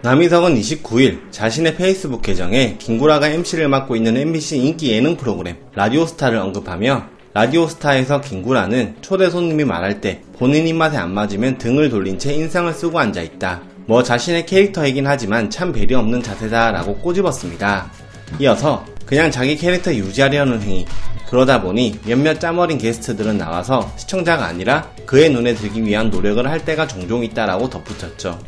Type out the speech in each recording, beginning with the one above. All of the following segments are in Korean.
남희석은 29일 자신의 페이스북 계정에 김구라가 MC를 맡고 있는 MBC 인기 예능 프로그램 라디오스타를 언급하며 라디오스타에서 김구라는 초대 손님이 말할 때 본인 입맛에 안 맞으면 등을 돌린 채 인상을 쓰고 앉아 있다. 뭐 자신의 캐릭터이긴 하지만 참 배려 없는 자세다 라고 꼬집었습니다. 이어서 그냥 자기 캐릭터 유지하려는 행위 그러다 보니 몇몇 짜머린 게스트들은 나와서 시청자가 아니라 그의 눈에 들기 위한 노력을 할 때가 종종 있다라고 덧붙였죠.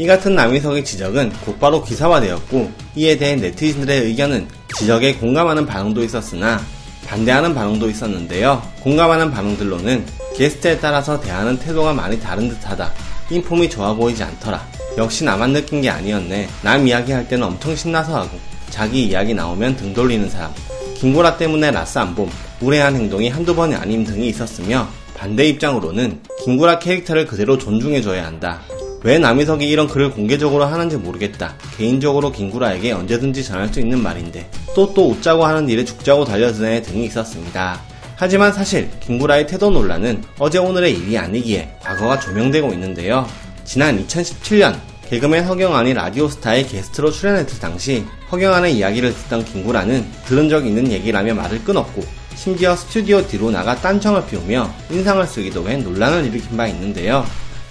이 같은 남희석의 지적은 곧바로 기사화되었고 이에 대해 네티즌들의 의견은 지적에 공감하는 반응도 있었으나 반대하는 반응도 있었는데요. 공감하는 반응들로는 게스트에 따라서 대하는 태도가 많이 다른 듯하다. 인폼이 좋아 보이지 않더라. 역시 나만 느낀 게 아니었네. 남 이야기 할 때는 엄청 신나서 하고 자기 이야기 나오면 등 돌리는 사람. 김구라 때문에 라스 안봄, 무례한 행동이 한두 번이 아닌 등이 있었으며 반대 입장으로는 김구라 캐릭터를 그대로 존중해줘야 한다. 왜 남희석이 이런 글을 공개적으로 하는지 모르겠다. 개인적으로 김구라에게 언제든지 전할 수 있는 말인데 또또 웃자고 하는 일에 죽자고 달려드네 등이 있었습니다. 하지만 사실 김구라의 태도 논란은 어제 오늘의 일이 아니기에 과거가 조명되고 있는데요. 지난 2017년 개그맨 허경환이 라디오스타에 게스트로 출연했을 당시 허경환의 이야기를 듣던 김구라는 들은 적 있는 얘기라며 말을 끊었고 심지어 스튜디오 뒤로 나가 딴청을 피우며 인상을 쓰기도 해 논란을 일으킨 바 있는데요.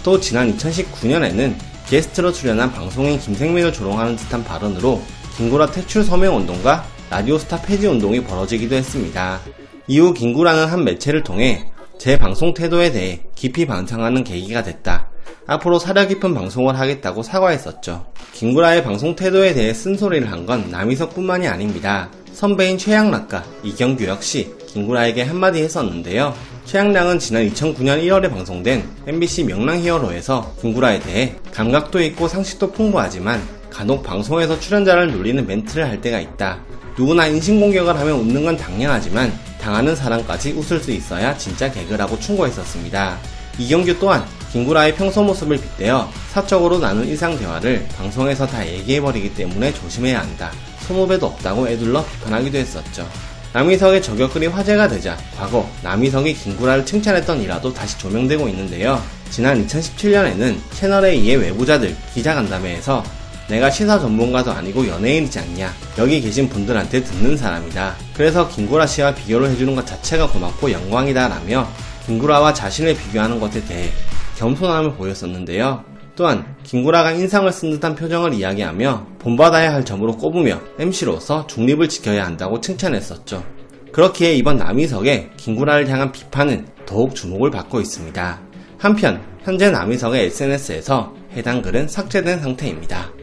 또 지난 2019년에는 게스트로 출연한 방송인 김생민을 조롱하는 듯한 발언으로 김구라 퇴출 서명 운동과 라디오스타 폐지 운동이 벌어지기도 했습니다. 이후 김구라는 한 매체를 통해 제 방송 태도에 대해 깊이 반성하는 계기가 됐다. 앞으로 사려 깊은 방송을 하겠다고 사과했었죠. 김구라의 방송 태도에 대해 쓴소리를 한 건 남희석뿐만이 아닙니다. 선배인 최양락과 이경규 역시 김구라에게 한마디 했었는데요. 최양락은 지난 2009년 1월에 방송된 MBC 명랑 히어로에서 김구라에 대해 감각도 있고 상식도 풍부하지만 간혹 방송에서 출연자를 놀리는 멘트를 할 때가 있다. 누구나 인신공격을 하면 웃는 건 당연하지만 당하는 사람까지 웃을 수 있어야 진짜 개그라고 충고했었습니다. 이경규 또한 김구라의 평소 모습을 빗대어 사적으로 나눈 일상 대화를 방송에서 다 얘기해버리기 때문에 조심해야 한다. 소모배도 없다고 애둘러 비판하기도 했었죠. 남희석의 저격글이 화제가 되자 과거 남희석이 김구라를 칭찬했던 일화도 다시 조명되고 있는데요. 지난 2017년에는 채널에 의해 외부자들 기자간담회에서 내가 시사 전문가도 아니고 연예인이지 않냐. 여기 계신 분들한테 듣는 사람이다. 그래서 김구라 씨와 비교를 해주는 것 자체가 고맙고 영광이다 라며 김구라와 자신을 비교하는 것에 대해 겸손함을 보였었는데요. 또한 김구라가 인상을 쓴 듯한 표정을 이야기하며 본받아야 할 점으로 꼽으며 MC로서 중립을 지켜야 한다고 칭찬했었죠. 그렇기에 이번 남희석의 김구라를 향한 비판은 더욱 주목을 받고 있습니다. 한편 현재 남희석의 SNS에서 해당 글은 삭제된 상태입니다.